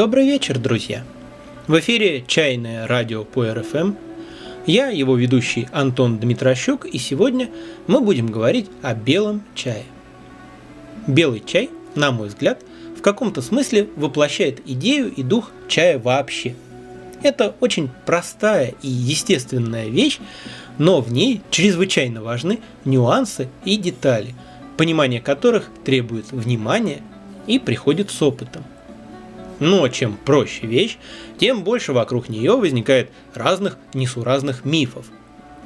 Добрый вечер, друзья! В эфире «Чайное радио по РФМ». Я его ведущий Антон Дмитрощук, и сегодня мы будем говорить о белом чае. Белый чай, на мой взгляд, в каком-то смысле воплощает идею и дух чая вообще. Это очень простая и естественная вещь, но в ней чрезвычайно важны нюансы и детали, понимание которых требует внимания и приходит с опытом – но чем проще вещь, тем больше вокруг нее возникает разных несуразных мифов.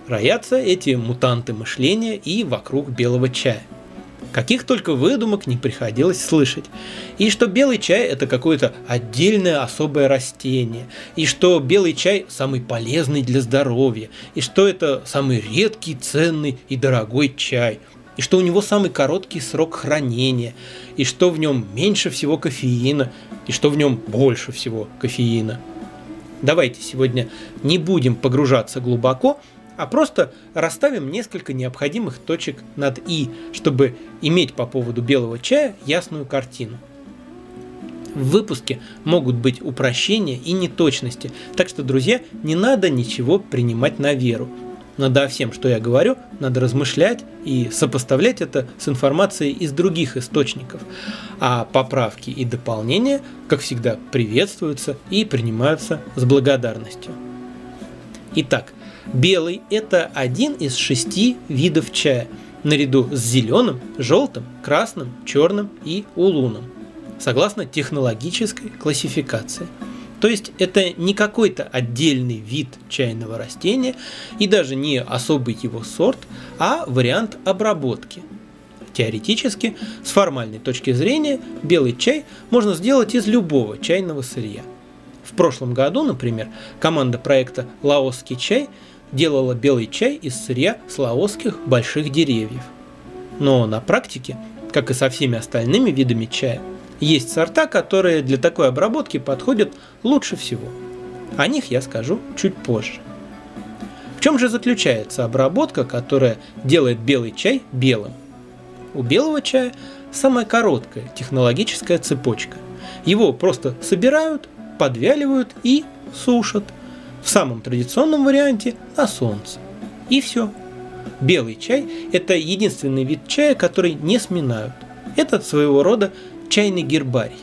Роятся эти мутанты мышления и вокруг белого чая. Каких только выдумок не приходилось слышать. И что белый чай это какое-то отдельное особое растение. И что белый чай самый полезный для здоровья. И что это самый редкий, ценный и дорогой чай – и что у него самый короткий срок хранения, и что в нем меньше всего кофеина, и что в нем больше всего кофеина. Давайте сегодня не будем погружаться глубоко, а просто расставим несколько необходимых точек над «и», чтобы иметь по поводу белого чая ясную картину. В выпуске могут быть упрощения и неточности, так что, друзья, не надо ничего принимать на веру – надо всем, что я говорю, надо размышлять и сопоставлять это с информацией из других источников. А поправки и дополнения, как всегда, приветствуются и принимаются с благодарностью. Итак, белый – это один из шести видов чая, наряду с зеленым, желтым, красным, черным и улуном, согласно технологической классификации – то есть это не какой-то отдельный вид чайного растения и даже не особый его сорт, а вариант обработки. Теоретически, с формальной точки зрения, белый чай можно сделать из любого чайного сырья. В прошлом году, например, команда проекта «Лаосский чай» делала белый чай из сырья с лаосских больших деревьев. Но на практике, как и со всеми остальными видами чая, есть сорта, которые для такой обработки подходят лучше всего. О них я скажу чуть позже. В чем же заключается обработка, которая делает белый чай белым? У белого чая самая короткая технологическая цепочка. Его просто собирают, подвяливают и сушат. В самом традиционном варианте на солнце. И все. Белый чай – это единственный вид чая, который не сминают. Это своего рода чайный гербарий.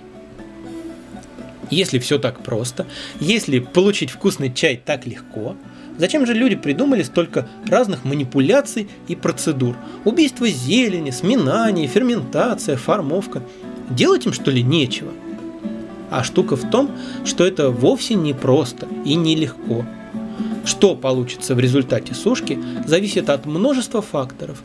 Если все так просто, если получить вкусный чай так легко, зачем же люди придумали столько разных манипуляций и процедур? Убийство зелени, сминание, ферментация, формовка. Делать им что ли нечего? А штука в том, что это вовсе не просто и нелегко. Что получится в результате сушки, зависит от множества факторов,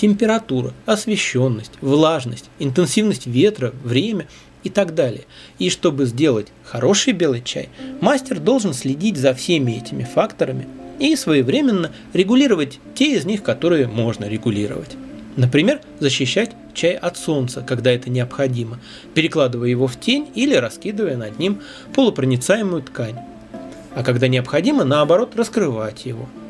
температура, освещенность, влажность, интенсивность ветра, время и так далее. И чтобы сделать хороший белый чай, мастер должен следить за всеми этими факторами и своевременно регулировать те из них, которые можно регулировать. Например, защищать чай от солнца, когда это необходимо, перекладывая его в тень или раскидывая над ним полупроницаемую ткань. А когда необходимо, наоборот, раскрывать его –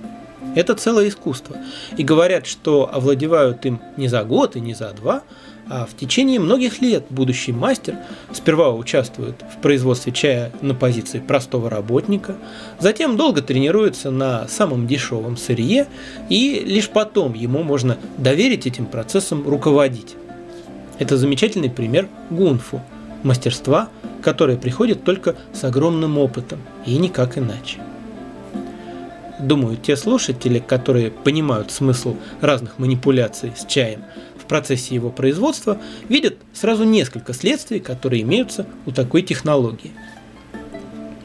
это целое искусство. И говорят, что овладевают им не за год и не за два, а в течение многих лет будущий мастер сперва участвует в производстве чая на позиции простого работника, затем долго тренируется на самом дешевом сырье, и лишь потом ему можно доверить этим процессам руководить. Это замечательный пример гунфу – мастерства, которое приходит только с огромным опытом и никак иначе. Думаю, те слушатели, которые понимают смысл разных манипуляций с чаем в процессе его производства, видят сразу несколько следствий, которые имеются у такой технологии.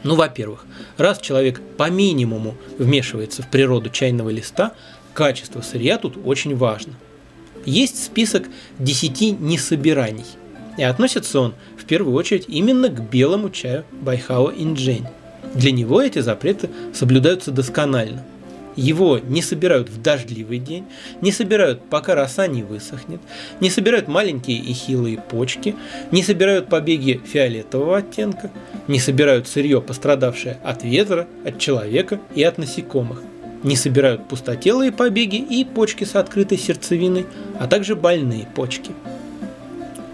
Ну, во-первых, раз человек по минимуму вмешивается в природу чайного листа, качество сырья тут очень важно. Есть список 10 несобираний, и относится он в первую очередь именно к белому чаю Байхао Инджень. Для него эти запреты соблюдаются досконально. Его не собирают в дождливый день, не собирают, пока роса не высохнет, не собирают маленькие и хилые почки, не собирают побеги фиолетового оттенка, не собирают сырье, пострадавшее от ветра, от человека и от насекомых, не собирают пустотелые побеги и почки с открытой сердцевиной, а также больные почки.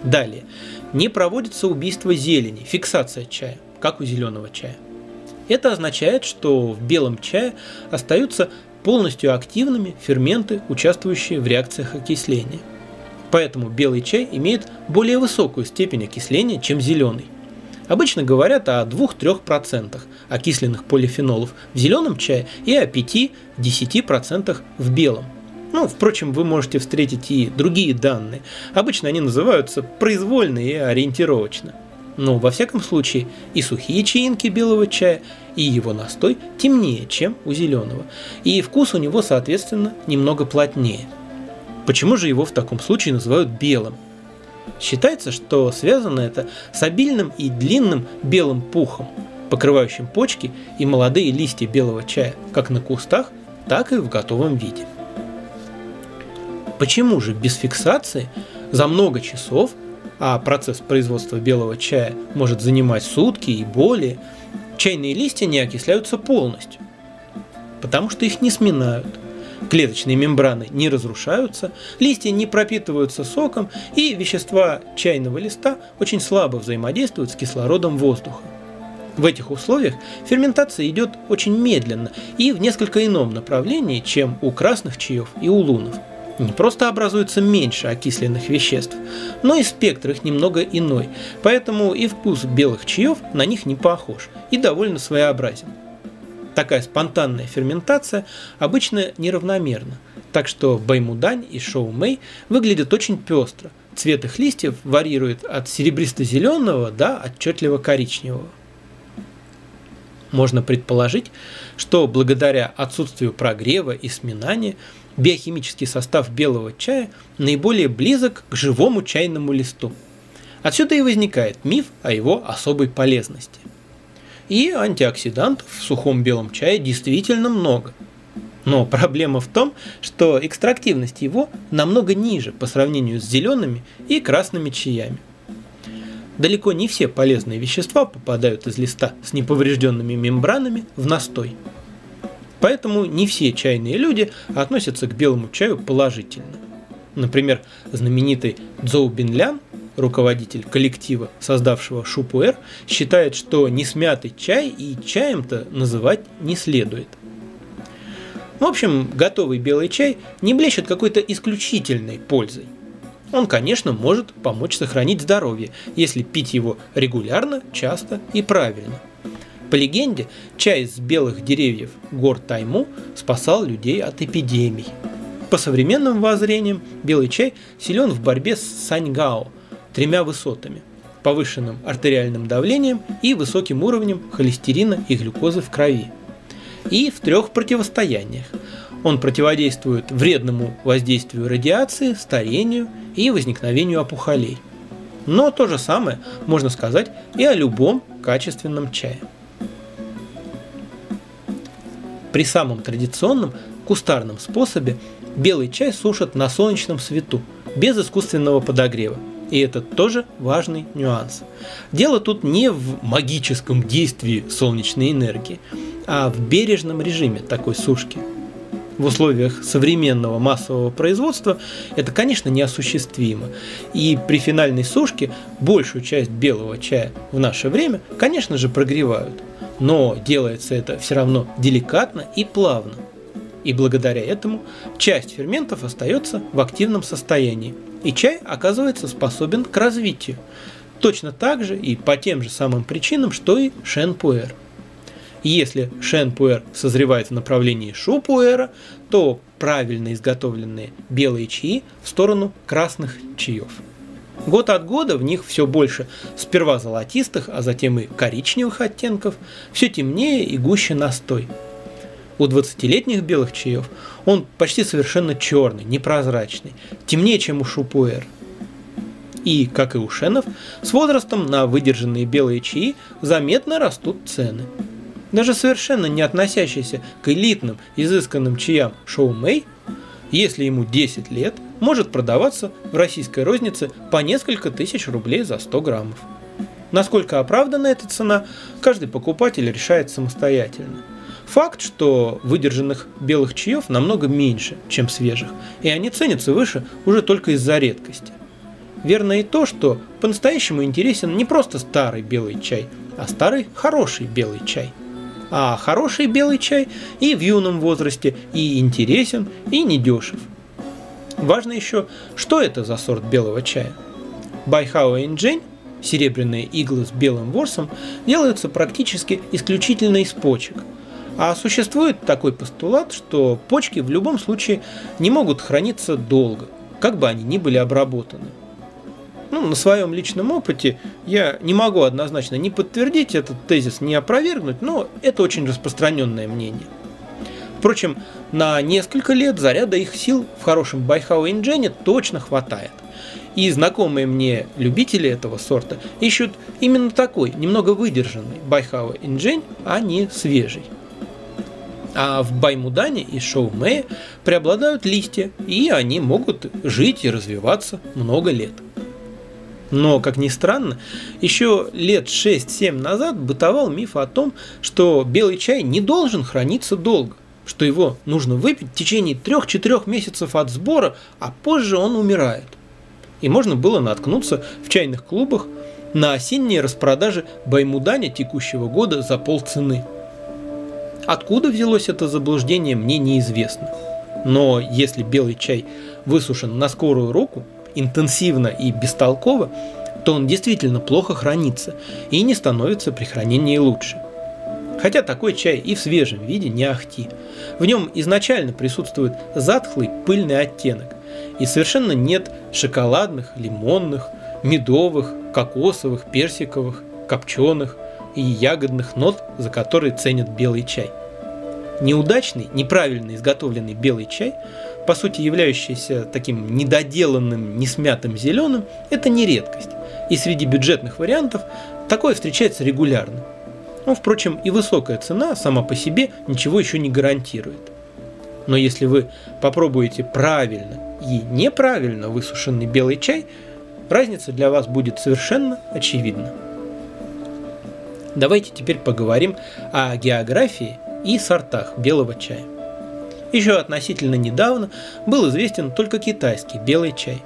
Далее. Не проводится убийство зелени, фиксация чая как у зеленого чая. Это означает, что в белом чае остаются полностью активными ферменты, участвующие в реакциях окисления. Поэтому белый чай имеет более высокую степень окисления, чем зеленый. Обычно говорят о 2-3% окисленных полифенолов в зеленом чае и о 5-10% в белом. Ну, впрочем, вы можете встретить и другие данные. Обычно они называются произвольно и ориентировочно. Но, во всяком случае, и сухие чаинки белого чая, и его настой темнее, чем у зеленого. И вкус у него, соответственно, немного плотнее. Почему же его в таком случае называют белым? Считается, что связано это с обильным и длинным белым пухом, покрывающим почки и молодые листья белого чая, как на кустах, так и в готовом виде. Почему же без фиксации за много часов а процесс производства белого чая может занимать сутки и более, чайные листья не окисляются полностью, потому что их не сминают. Клеточные мембраны не разрушаются, листья не пропитываются соком, и вещества чайного листа очень слабо взаимодействуют с кислородом воздуха. В этих условиях ферментация идет очень медленно и в несколько ином направлении, чем у красных чаев и у лунов – не просто образуется меньше окисленных веществ, но и спектр их немного иной, поэтому и вкус белых чаев на них не похож и довольно своеобразен. Такая спонтанная ферментация обычно неравномерна, так что баймудань и шоу-мэй выглядят очень пестро. Цвет их листьев варьирует от серебристо-зеленого до отчетливо-коричневого. Можно предположить, что благодаря отсутствию прогрева и сминания – биохимический состав белого чая наиболее близок к живому чайному листу. Отсюда и возникает миф о его особой полезности. И антиоксидантов в сухом белом чае действительно много. Но проблема в том, что экстрактивность его намного ниже по сравнению с зелеными и красными чаями. Далеко не все полезные вещества попадают из листа с неповрежденными мембранами в настой – Поэтому не все чайные люди относятся к белому чаю положительно. Например, знаменитый Цзоу Бинлян, руководитель коллектива, создавшего Шупуэр, считает, что несмятый чай и чаем-то называть не следует. В общем, готовый белый чай не блещет какой-то исключительной пользой. Он, конечно, может помочь сохранить здоровье, если пить его регулярно, часто и правильно – по легенде, чай из белых деревьев гор Тайму спасал людей от эпидемий. По современным воззрениям, белый чай силен в борьбе с саньгао тремя высотами – повышенным артериальным давлением и высоким уровнем холестерина и глюкозы в крови. И в трех противостояниях. Он противодействует вредному воздействию радиации, старению и возникновению опухолей. Но то же самое можно сказать и о любом качественном чае. При самом традиционном кустарном способе белый чай сушат на солнечном свету, без искусственного подогрева. И это тоже важный нюанс. Дело тут не в магическом действии солнечной энергии, а в бережном режиме такой сушки. В условиях современного массового производства это, конечно, неосуществимо. И при финальной сушке большую часть белого чая в наше время, конечно же, прогревают – но делается это все равно деликатно и плавно. И благодаря этому часть ферментов остается в активном состоянии, и чай оказывается способен к развитию. Точно так же и по тем же самым причинам, что и шен-пуэр. Если шен-пуэр созревает в направлении шу-пуэра, то правильно изготовленные белые чаи в сторону красных чаев. Год от года в них все больше сперва золотистых, а затем и коричневых оттенков, все темнее и гуще настой. У 20-летних белых чаев он почти совершенно черный, непрозрачный, темнее, чем у шупуэр. И, как и у шенов, с возрастом на выдержанные белые чаи заметно растут цены. Даже совершенно не относящийся к элитным, изысканным чаям шоу Мэй, если ему 10 лет – может продаваться в российской рознице по несколько тысяч рублей за 100 граммов. Насколько оправдана эта цена, каждый покупатель решает самостоятельно. Факт, что выдержанных белых чаев намного меньше, чем свежих, и они ценятся выше уже только из-за редкости. Верно и то, что по-настоящему интересен не просто старый белый чай, а старый – хороший белый чай. А хороший белый чай и в юном возрасте и интересен, и недешев. Важно еще, что это за сорт белого чая. Байхао Инджень серебряные иглы с белым ворсом делаются практически исключительно из почек. А существует такой постулат, что почки в любом случае не могут храниться долго, как бы они ни были обработаны. Ну, на своем личном опыте я не могу однозначно ни подтвердить этот тезис, ни опровергнуть, но это очень распространенное мнение. Впрочем, на несколько лет заряда их сил в хорошем Байхао Иньчжэне точно хватает. И знакомые мне любители этого сорта ищут именно такой, немного выдержанный Байхао Иньчжэнь, а не свежий. А в Баймудане и Шоумее преобладают листья, и они могут жить и развиваться много лет. Но, как ни странно, еще лет 6-7 назад бытовал миф о том, что белый чай не должен храниться долго, что его нужно выпить в течение 3-4 месяцев от сбора, а позже он умирает. И можно было наткнуться в чайных клубах на осенние распродажи Баймудани текущего года за полцены. Откуда взялось это заблуждение, мне неизвестно. Но если белый чай высушен на скорую руку, интенсивно и бестолково, то он действительно плохо хранится и не становится при хранении лучше. Хотя такой чай и в свежем виде не ахти. В нем изначально присутствует затхлый пыльный оттенок, и совершенно нет шоколадных, лимонных, медовых, кокосовых, персиковых, копченых и ягодных нот, за которые ценят белый чай. Неудачный, неправильно изготовленный белый чай – по сути являющийся таким недоделанным, несмятым зеленым, это не редкость. И среди бюджетных вариантов такое встречается регулярно. Ну, впрочем, и высокая цена сама по себе ничего еще не гарантирует. Но если вы попробуете правильно и неправильно высушенный белый чай, разница для вас будет совершенно очевидна. Давайте теперь поговорим о географии и сортах белого чая. Еще относительно недавно был известен только китайский белый чай.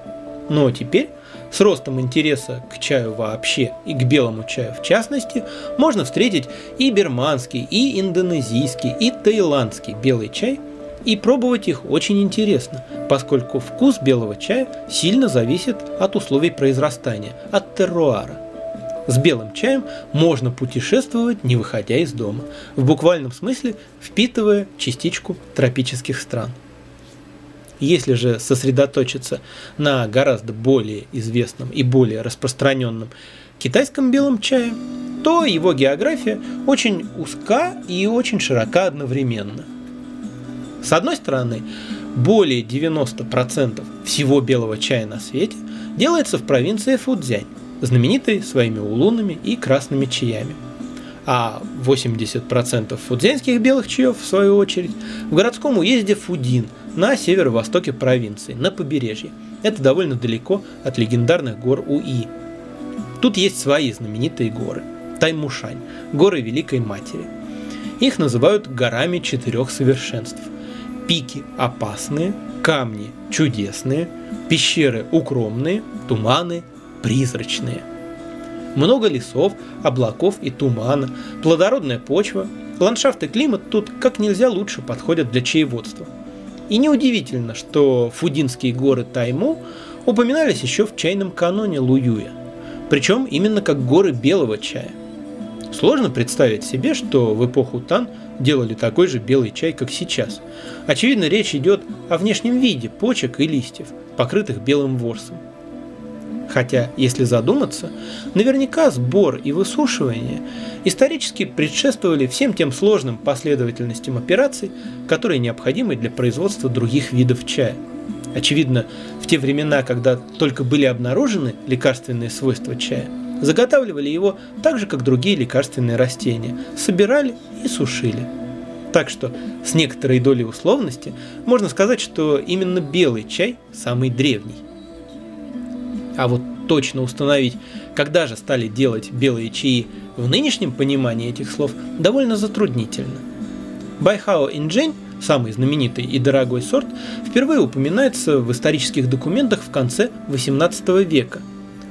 Но теперь, с ростом интереса к чаю вообще и к белому чаю в частности, можно встретить и бирманский, и индонезийский, и таиландский белый чай, и пробовать их очень интересно, поскольку вкус белого чая сильно зависит от условий произрастания, от терруара – с белым чаем можно путешествовать, не выходя из дома, в буквальном смысле впитывая частичку тропических стран. Если же сосредоточиться на гораздо более известном и более распространенном китайском белом чае, то его география очень узка и очень широка одновременно. С одной стороны, более 90% всего белого чая на свете делается в провинции Фудзянь, знаменитой своими улунами и красными чаями. А 80% фудзянских белых чаев, в свою очередь, в городском уезде Фудин на северо-востоке провинции, на побережье. Это довольно далеко от легендарных гор Уи. Тут есть свои знаменитые горы. Таймушань, горы Великой Матери. Их называют горами четырех совершенств. Пики опасные, камни чудесные, пещеры укромные, туманы призрачные. Много лесов, облаков и тумана, плодородная почва, ландшафт и климат тут как нельзя лучше подходят для чаеводства. И неудивительно, что фудинские горы Тайму упоминались еще в чайном каноне Луюя, причем именно как горы белого чая. Сложно представить себе, что в эпоху Тан делали такой же белый чай, как сейчас. Очевидно, речь идет о внешнем виде почек и листьев, покрытых белым ворсом. Хотя, если задуматься, наверняка сбор и высушивание исторически предшествовали всем тем сложным последовательностям операций, которые необходимы для производства других видов чая. Очевидно, в те времена, когда только были обнаружены лекарственные свойства чая, заготавливали его так же, как другие лекарственные растения, собирали и сушили. Так что с некоторой долей условности можно сказать, что именно белый чай самый древний. А вот точно установить, когда же стали делать белые чаи в нынешнем понимании этих слов, довольно затруднительно. Байхао Инджень, самый знаменитый и дорогой сорт, впервые упоминается в исторических документах в конце XVIII века.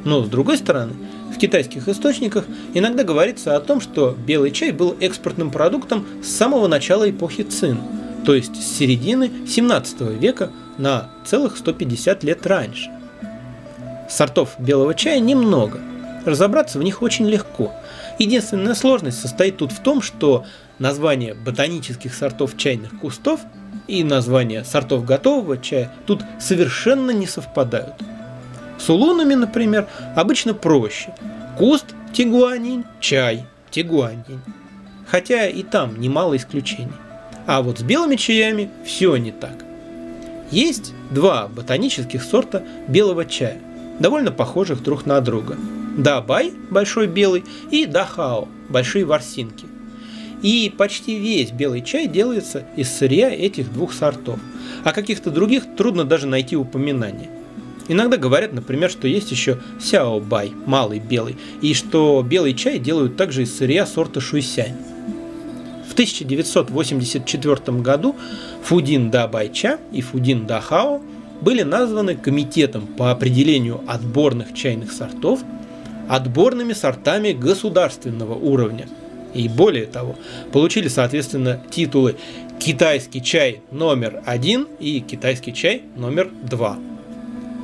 Но, с другой стороны, В китайских источниках иногда говорится о том, что белый чай был экспортным продуктом с самого начала эпохи Цин, то есть с середины 17 века на целых 150 лет раньше. Сортов белого чая немного, разобраться в них очень легко. Единственная сложность состоит тут в том, что названия ботанических сортов чайных кустов и названия сортов готового чая тут совершенно не совпадают – с улунами, например, обычно проще. Куст – тигуанин, чай – тигуанин. Хотя и там немало исключений. А вот с белыми чаями все не так. Есть два ботанических сорта белого чая, довольно похожих друг на друга. Дабай – большой белый, и Дахао – большие ворсинки. И почти весь белый чай делается из сырья этих двух сортов. А каких-то других трудно даже найти упоминания. Иногда говорят, например, что есть еще сяобай, малый белый, и что белый чай делают также из сырья сорта шуйсянь. В 1984 году Фудин да и Фудин да Хао были названы комитетом по определению отборных чайных сортов отборными сортами государственного уровня. И более того, получили, соответственно, титулы «Китайский чай номер один» и «Китайский чай номер два».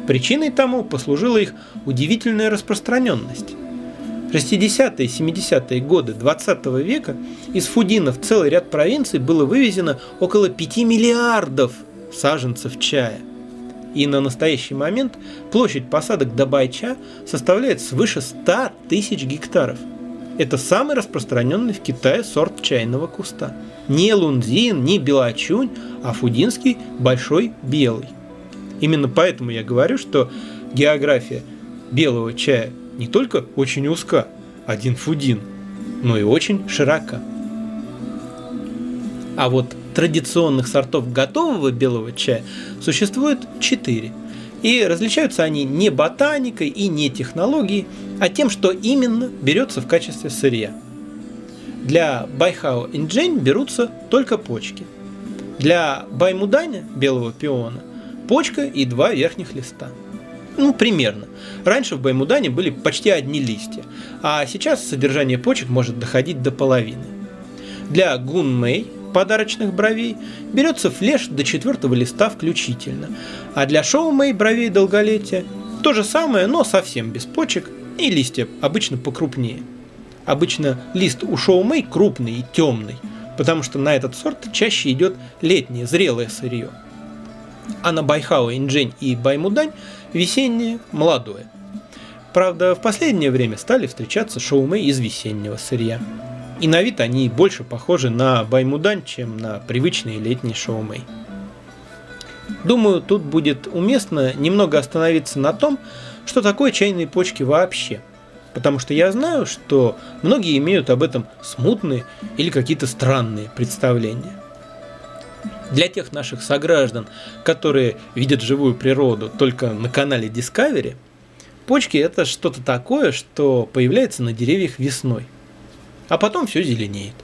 Причиной тому послужила их удивительная распространенность. В 60-е и 70-е годы 20 века из Фудина в целый ряд провинций было вывезено около 5 миллиардов саженцев чая. И на настоящий момент площадь посадок Дабайча составляет свыше 100 тысяч гектаров. Это самый распространенный в Китае сорт чайного куста. Не лунзин, не белочунь, а фудинский большой белый – Именно поэтому я говорю, что география белого чая не только очень узка, один фудин, но и очень широка. А вот традиционных сортов готового белого чая существует четыре. И различаются они не ботаникой и не технологией, а тем, что именно берется в качестве сырья. Для Байхао Инджень берутся только почки. Для Баймуданя, белого пиона, почка и два верхних листа. Ну, примерно. Раньше в Баймудане были почти одни листья, а сейчас содержание почек может доходить до половины. Для гунмей подарочных бровей берется флеш до четвертого листа включительно, а для шоумей бровей долголетия то же самое, но совсем без почек, и листья обычно покрупнее. Обычно лист у шоумей крупный и темный, потому что на этот сорт чаще идет летнее зрелое сырье – а на Байхао, Инджень и Баймудань весеннее, молодое. Правда, в последнее время стали встречаться шоумы из весеннего сырья. И на вид они больше похожи на Баймудань, чем на привычные летние шоумей. Думаю, тут будет уместно немного остановиться на том, что такое чайные почки вообще. Потому что я знаю, что многие имеют об этом смутные или какие-то странные представления для тех наших сограждан, которые видят живую природу только на канале Discovery, почки это что-то такое, что появляется на деревьях весной. А потом все зеленеет.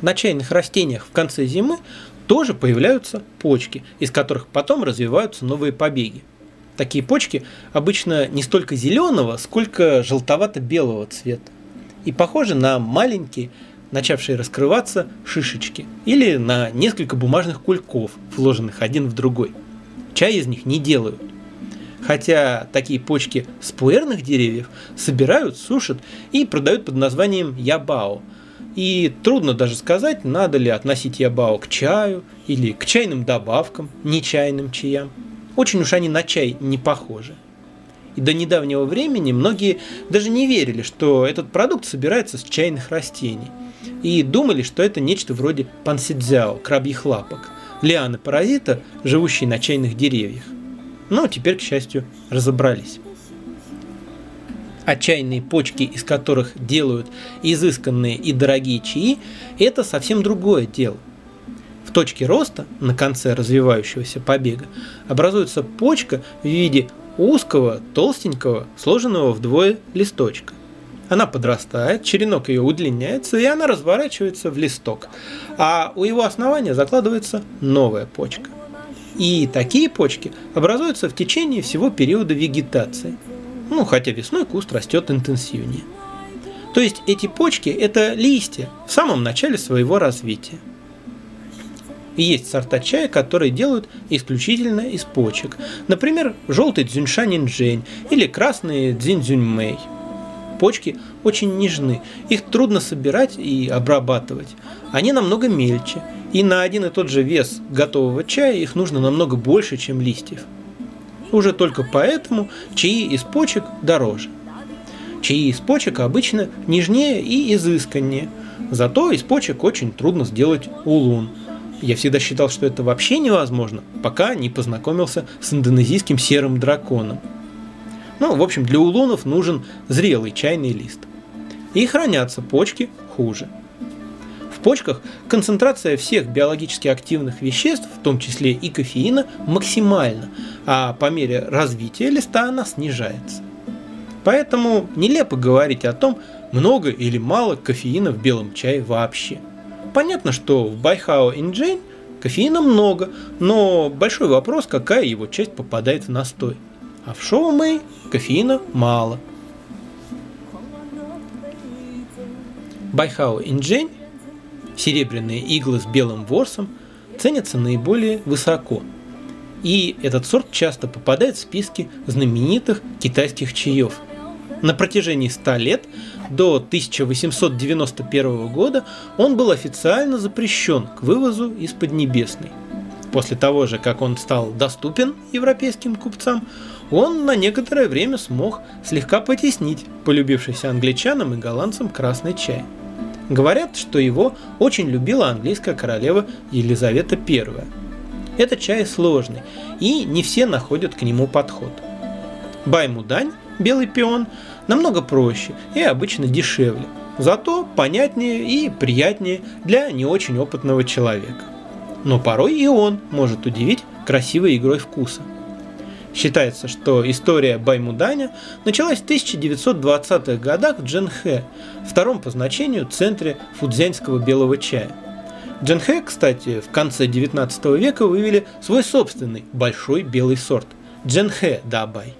На чайных растениях в конце зимы тоже появляются почки, из которых потом развиваются новые побеги. Такие почки обычно не столько зеленого, сколько желтовато-белого цвета и похожи на маленькие начавшие раскрываться шишечки, или на несколько бумажных кульков, вложенных один в другой. Чай из них не делают. Хотя такие почки с пуэрных деревьев собирают, сушат и продают под названием ябао. И трудно даже сказать, надо ли относить ябао к чаю или к чайным добавкам, не чайным чаям. Очень уж они на чай не похожи. И до недавнего времени многие даже не верили, что этот продукт собирается с чайных растений – и думали, что это нечто вроде пансидзяо, крабьих лапок, лианы паразита, живущие на чайных деревьях. Но теперь, к счастью, разобрались. А почки, из которых делают изысканные и дорогие чаи, это совсем другое дело. В точке роста, на конце развивающегося побега, образуется почка в виде узкого, толстенького, сложенного вдвое листочка. Она подрастает, черенок ее удлиняется, и она разворачивается в листок. А у его основания закладывается новая почка. И такие почки образуются в течение всего периода вегетации. Ну, хотя весной куст растет интенсивнее. То есть эти почки – это листья в самом начале своего развития. И есть сорта чая, которые делают исключительно из почек. Например, желтый дзюньшанин-джень или красный дзинь-дзюньмэй. Почки очень нежны, их трудно собирать и обрабатывать. Они намного мельче, и на один и тот же вес готового чая их нужно намного больше, чем листьев. Уже только поэтому чаи из почек дороже. Чаи из почек обычно нежнее и изысканнее, зато из почек очень трудно сделать улун – я всегда считал, что это вообще невозможно, пока не познакомился с индонезийским серым драконом. Ну, в общем, для улунов нужен зрелый чайный лист. И хранятся почки хуже. Почках концентрация всех биологически активных веществ, в том числе и кофеина, максимальна, а по мере развития листа она снижается. Поэтому нелепо говорить о том, много или мало кофеина в белом чае вообще – Понятно, что в Байхао Инджейн кофеина много, но большой вопрос, какая его часть попадает в настой. А в Шоу Мэй кофеина мало. Байхао Инджейн, серебряные иглы с белым ворсом, ценятся наиболее высоко. И этот сорт часто попадает в списки знаменитых китайских чаев. На протяжении 100 лет до 1891 года он был официально запрещен к вывозу из Поднебесной. После того же, как он стал доступен европейским купцам, он на некоторое время смог слегка потеснить полюбившийся англичанам и голландцам красный чай. Говорят, что его очень любила английская королева Елизавета I. Этот чай сложный, и не все находят к нему подход. Баймудань, белый пион, намного проще и обычно дешевле, зато понятнее и приятнее для не очень опытного человека. Но порой и он может удивить красивой игрой вкуса. Считается, что история Баймуданя началась в 1920-х годах в Дженхэ, втором по значению центре фудзянского белого чая. Дженхэ, кстати, в конце 19 века вывели свой собственный большой белый сорт – Дженхэ Дабай.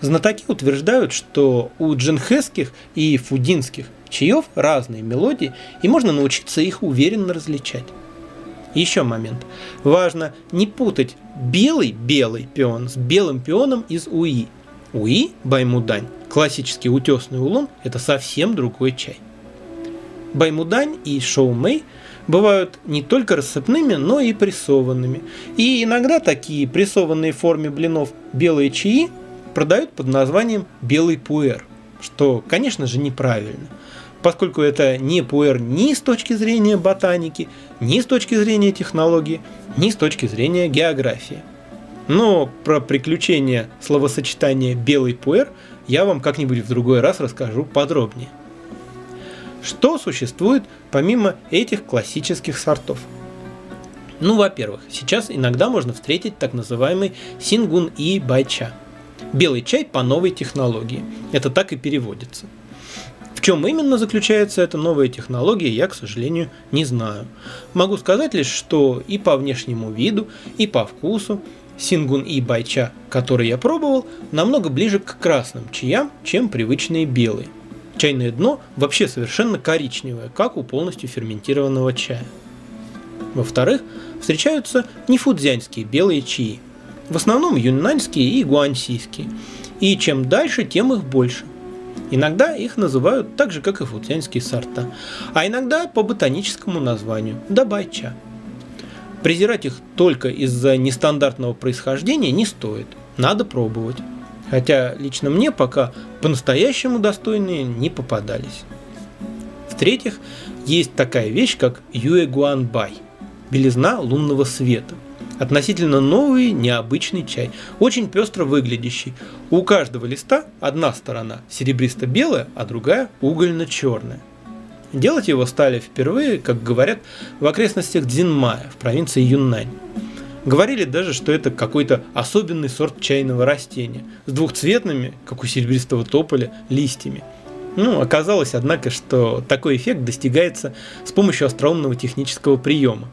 Знатоки утверждают, что у джинхесских и фудинских чаев разные мелодии, и можно научиться их уверенно различать. Еще момент. Важно не путать белый-белый пион с белым пионом из УИ. УИ, баймудань, классический утесный улун, это совсем другой чай. Баймудань и шоумей бывают не только рассыпными, но и прессованными. И иногда такие прессованные в форме блинов белые чаи продают под названием белый пуэр, что, конечно же, неправильно, поскольку это не пуэр ни с точки зрения ботаники, ни с точки зрения технологии, ни с точки зрения географии. Но про приключения словосочетания «белый пуэр» я вам как-нибудь в другой раз расскажу подробнее. Что существует помимо этих классических сортов? Ну, во-первых, сейчас иногда можно встретить так называемый сингун и байча – Белый чай по новой технологии. Это так и переводится. Чем именно заключается эта новая технология, я, к сожалению, не знаю. Могу сказать лишь, что и по внешнему виду, и по вкусу сингун и байча, который я пробовал, намного ближе к красным чаям, чем привычные белые. Чайное дно вообще совершенно коричневое, как у полностью ферментированного чая. Во-вторых, встречаются нефудзянские белые чаи – в основном юннаньские и гуаньсийские. И чем дальше, тем их больше. Иногда их называют так же, как и футянские сорта, а иногда по ботаническому названию – дабайча. Презирать их только из-за нестандартного происхождения не стоит, надо пробовать. Хотя лично мне пока по-настоящему достойные не попадались. В-третьих, есть такая вещь, как юэгуанбай – белизна лунного света – Относительно новый, необычный чай, очень пестро выглядящий. У каждого листа одна сторона серебристо-белая, а другая угольно-черная. Делать его стали впервые, как говорят, в окрестностях Дзинмая в провинции Юннань. Говорили даже, что это какой-то особенный сорт чайного растения с двухцветными, как у серебристого тополя, листьями. Ну, оказалось, однако, что такой эффект достигается с помощью остроумного технического приема.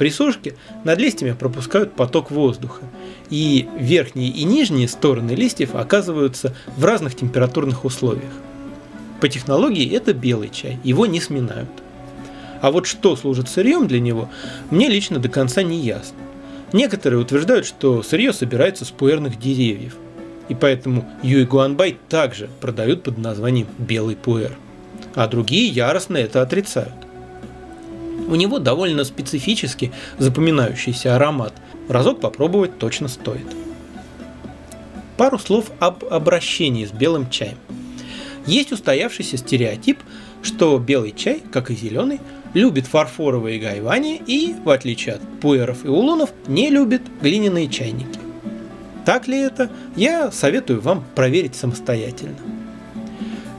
При сушке над листьями пропускают поток воздуха, и верхние и нижние стороны листьев оказываются в разных температурных условиях. По технологии это белый чай, его не сминают. А вот что служит сырьем для него, мне лично до конца не ясно. Некоторые утверждают, что сырье собирается с пуэрных деревьев, и поэтому Юй Гуанбай также продают под названием белый пуэр, а другие яростно это отрицают. У него довольно специфический запоминающийся аромат. Разок попробовать точно стоит. Пару слов об обращении с белым чаем. Есть устоявшийся стереотип, что белый чай, как и зеленый, любит фарфоровые гайвани и, в отличие от пуэров и улунов, не любит глиняные чайники. Так ли это, я советую вам проверить самостоятельно.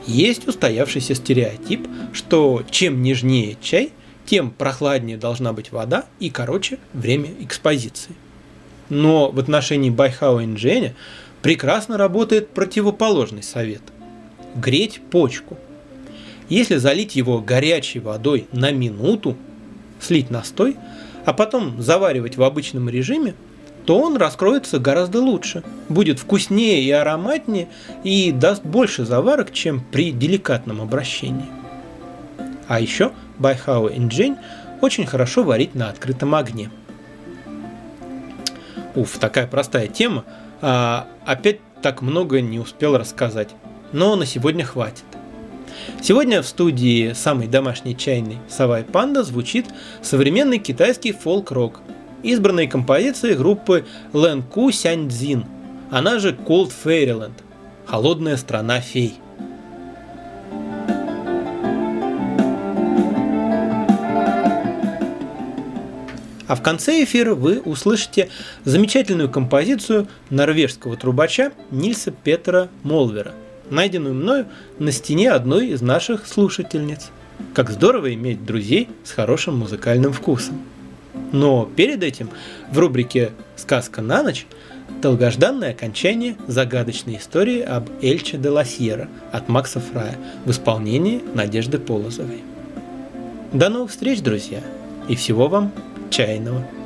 Есть устоявшийся стереотип, что чем нежнее чай, тем прохладнее должна быть вода и короче время экспозиции. Но в отношении Байхао и Дженя прекрасно работает противоположный совет – греть почку – если залить его горячей водой на минуту, слить настой, а потом заваривать в обычном режиме, то он раскроется гораздо лучше, будет вкуснее и ароматнее и даст больше заварок, чем при деликатном обращении. А еще Байхао Инджень очень хорошо варить на открытом огне. Уф, такая простая тема. А, опять так много не успел рассказать. Но на сегодня хватит. Сегодня в студии самой домашней чайной «Сова и панда» звучит современный китайский фолк-рок, избранные композиции группы Лэн Ку Сяньцзин, она же Cold Fairyland – «Холодная страна фей». А в конце эфира вы услышите замечательную композицию норвежского трубача Нильса Петера Молвера – найденную мною на стене одной из наших слушательниц. Как здорово иметь друзей с хорошим музыкальным вкусом. Но перед этим в рубрике «Сказка на ночь» долгожданное окончание загадочной истории об Эльче де Ласьера от Макса Фрая в исполнении Надежды Полозовой. До новых встреч, друзья, и всего вам чайного!